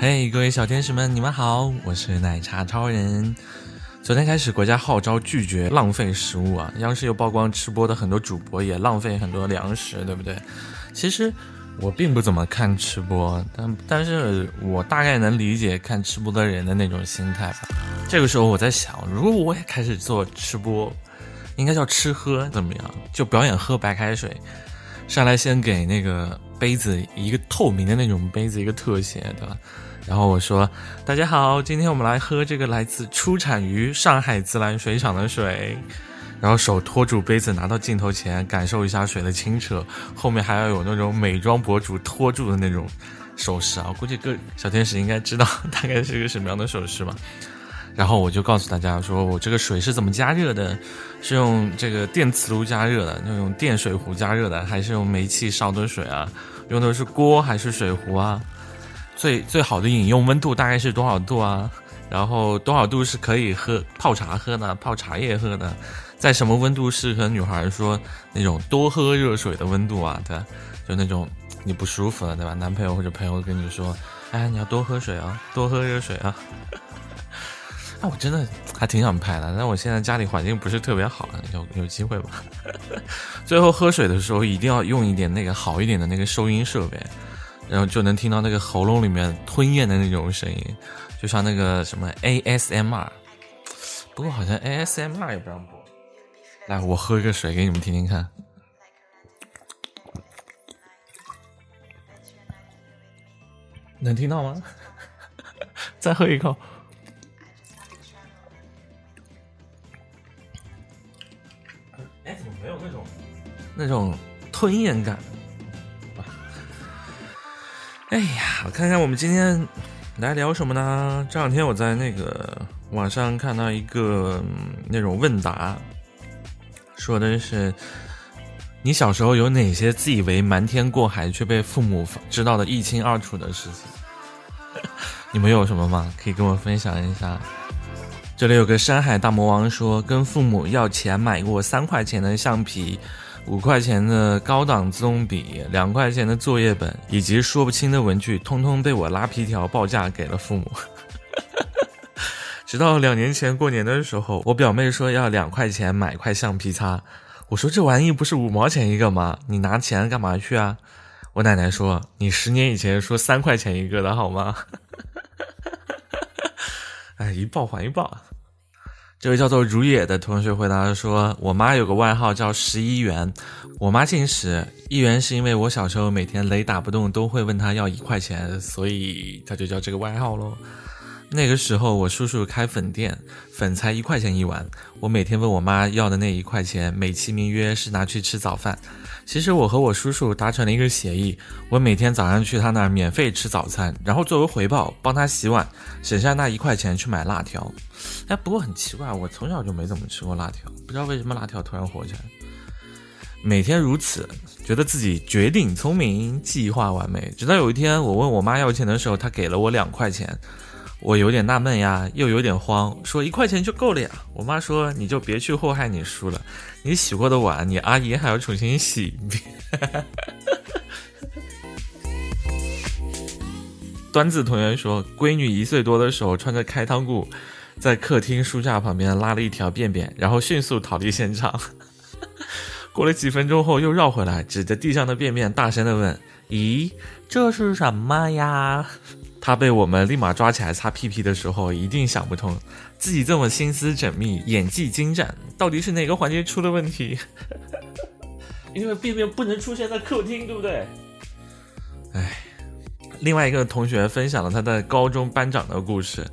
嘿，各位小天使们，你们好，我是奶茶超人。昨天开始，国家号召拒绝浪费食物啊！央视又曝光吃播的很多主播也浪费很多粮食，对不对？其实我并不怎么看吃播，但但是我大概能理解看吃播的人的那种心态吧。这个时候我在想，如果我也开始做吃播，应该叫吃喝怎么样？就表演喝白开水，上来先给那个杯子一个透明的那种杯子一个特写，对吧？然后我说：“大家好，今天我们来喝这个来自出产于上海自来水厂的水。”然后手托住杯子，拿到镜头前感受一下水的清澈。后面还要有那种美妆博主托住的那种手势啊！估计各小天使应该知道大概是一个什么样的手势吧。然后我就告诉大家说：“我这个水是怎么加热的？是用这个电磁炉加热的，那种电水壶加热的，还是用煤气烧的水啊？用的是锅还是水壶啊？”最最好的饮用温度大概是多少度啊？然后多少度是可以喝泡茶喝的，泡茶叶喝的？在什么温度适合女孩说那种多喝热水的温度啊？对？就那种你不舒服了，对吧？男朋友或者朋友跟你说，哎，你要多喝水啊，多喝热水啊。那我真的还挺想拍的，但我现在家里环境不是特别好，有有机会吧？最后喝水的时候一定要用一点那个好一点的那个收音设备。然后就能听到那个喉咙里面吞咽的那种声音，就像那个什么 ASMR，不过好像 ASMR 也不让播。来，我喝一个水给你们听听看，能听到吗？再喝一口。那种吞咽感？哎呀，我看看我们今天来聊什么呢？这两天我在那个网上看到一个那种问答，说的是你小时候有哪些自以为瞒天过海却被父母知道的一清二楚的事情？你们有什么吗？可以跟我分享一下。这里有个山海大魔王说，跟父母要钱买过三块钱的橡皮。五块钱的高档自动笔，两块钱的作业本，以及说不清的文具，通通被我拉皮条报价给了父母。直到两年前过年的时候，我表妹说要两块钱买块橡皮擦，我说这玩意不是五毛钱一个吗？你拿钱干嘛去啊？我奶奶说你十年以前说三块钱一个的好吗？哎，一报还一报。这位叫做如野的同学回答说：“我妈有个外号叫十一元，我妈姓石，一元是因为我小时候每天雷打不动都会问她要一块钱，所以她就叫这个外号喽。”那个时候，我叔叔开粉店，粉才一块钱一碗。我每天问我妈要的那一块钱，美其名曰是拿去吃早饭。其实我和我叔叔达成了一个协议，我每天早上去他那儿免费吃早餐，然后作为回报帮他洗碗，省下那一块钱去买辣条。哎，不过很奇怪，我从小就没怎么吃过辣条，不知道为什么辣条突然火起来。每天如此，觉得自己绝顶聪明，计划完美。直到有一天，我问我妈要钱的时候，她给了我两块钱。我有点纳闷呀，又有点慌，说一块钱就够了呀。我妈说你就别去祸害你叔了，你洗过的碗，你阿姨还要重新洗一遍。端子同学说，闺女一岁多的时候穿着开裆裤，在客厅书架旁边拉了一条便便，然后迅速逃离现场。过了几分钟后又绕回来，指着地上的便便大声的问：“咦，这是什么呀？”他被我们立马抓起来擦屁屁的时候，一定想不通，自己这么心思缜密、演技精湛，到底是哪个环节出了问题？因为便便不能出现在客厅，对不对？哎，另外一个同学分享了他的高中班长的故事，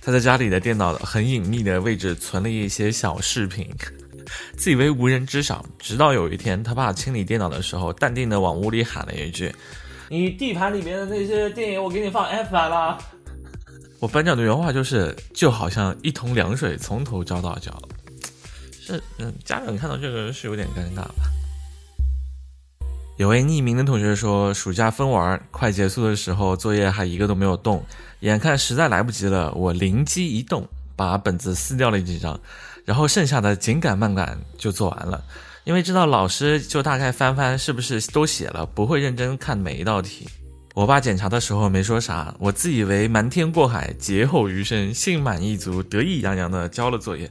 他在家里的电脑很隐秘的位置存了一些小视频，自以为无人知晓，直到有一天他爸清理电脑的时候，淡定的往屋里喊了一句。你地盘里面的那些电影，我给你放 F 版了。我班长的原话就是，就好像一桶凉水从头浇到脚。是，嗯，家长看到这个是有点尴尬吧？有位匿名的同学说，暑假疯玩，快结束的时候，作业还一个都没有动，眼看实在来不及了，我灵机一动，把本子撕掉了几张，然后剩下的紧赶慢赶就做完了。因为知道老师就大概翻翻是不是都写了，不会认真看每一道题。我爸检查的时候没说啥，我自以为瞒天过海，劫后余生，心满意足，得意洋洋的交了作业。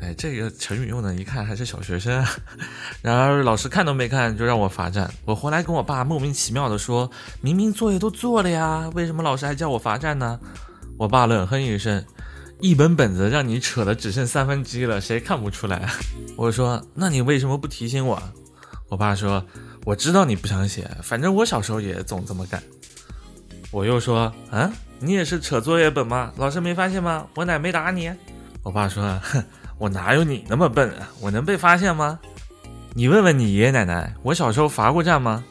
哎，这个成语用的，一看还是小学生啊。然而老师看都没看就让我罚站，我回来跟我爸莫名其妙的说：“明明作业都做了呀，为什么老师还叫我罚站呢？”我爸冷哼一声：“一本本子让你扯的只剩三分之一了，谁看不出来？” 我说：“那你为什么不提醒我？”我爸说：“我知道你不想写，反正我小时候也总这么干。”我又说：“啊，你也是扯作业本吗？老师没发现吗？我奶没打你？”我爸说：“哼。”我哪有你那么笨啊！我能被发现吗？你问问你爷爷奶奶，我小时候罚过站吗？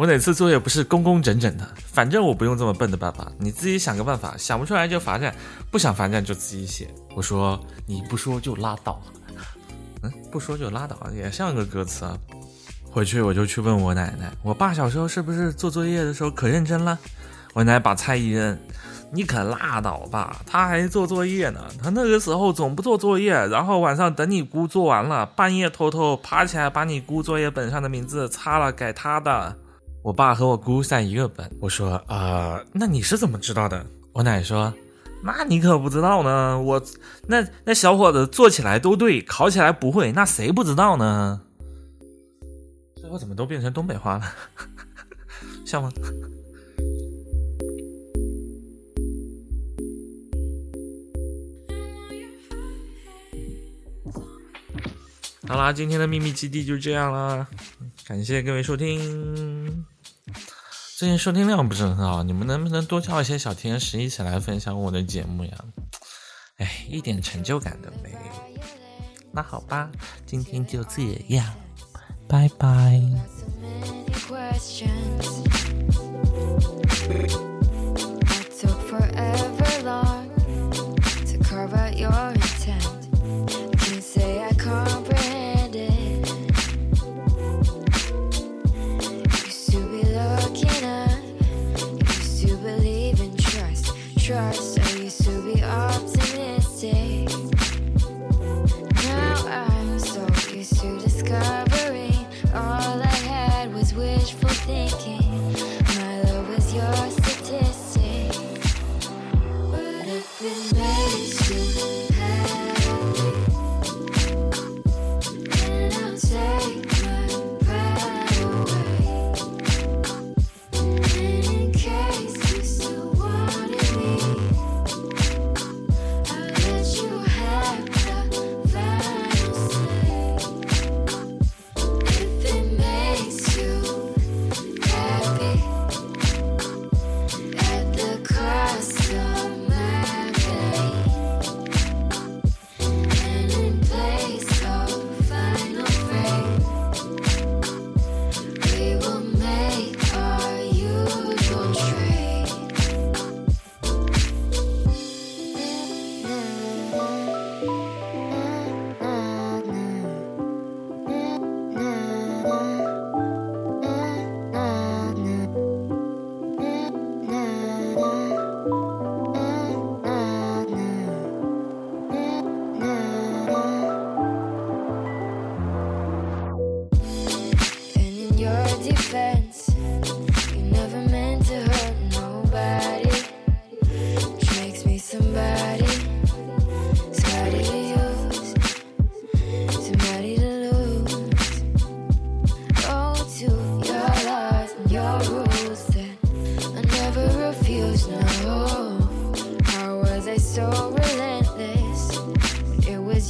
我哪次作业不是工工整整的？反正我不用这么笨的办法，你自己想个办法，想不出来就罚站，不想罚站就自己写。我说你不说就拉倒，嗯，不说就拉倒，也像个歌词啊。回去我就去问我奶奶，我爸小时候是不是做作业的时候可认真了？我奶把菜一扔。你可拉倒吧，他还做作业呢。他那个时候总不做作业，然后晚上等你姑做完了，半夜偷偷爬起来把你姑作业本上的名字擦了改他的。我爸和我姑在一个班。我说啊，那你是怎么知道的？我奶说，那你可不知道呢。我那那小伙子做起来都对，考起来不会，那谁不知道呢？最后怎么都变成东北话了？像吗？好啦，今天的秘密基地就这样啦，感谢各位收听。最近收听量不是很好，你们能不能多叫一些小天使一起来分享我的节目呀？哎，一点成就感都没有。那好吧，今天就这样，拜拜。your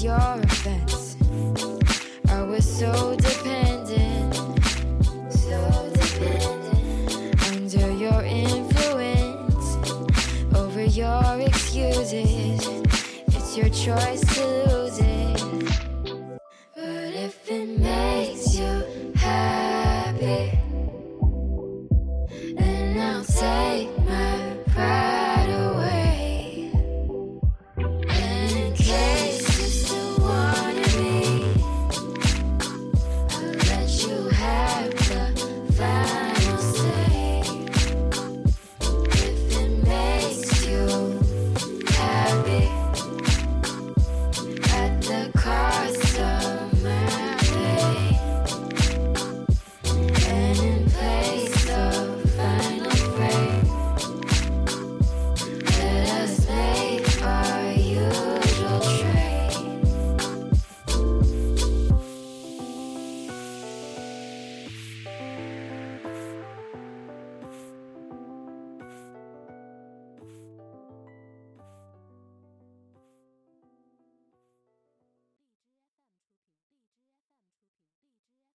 your offense? I was so dependent, so dependent under your influence over your excuses. It's your choice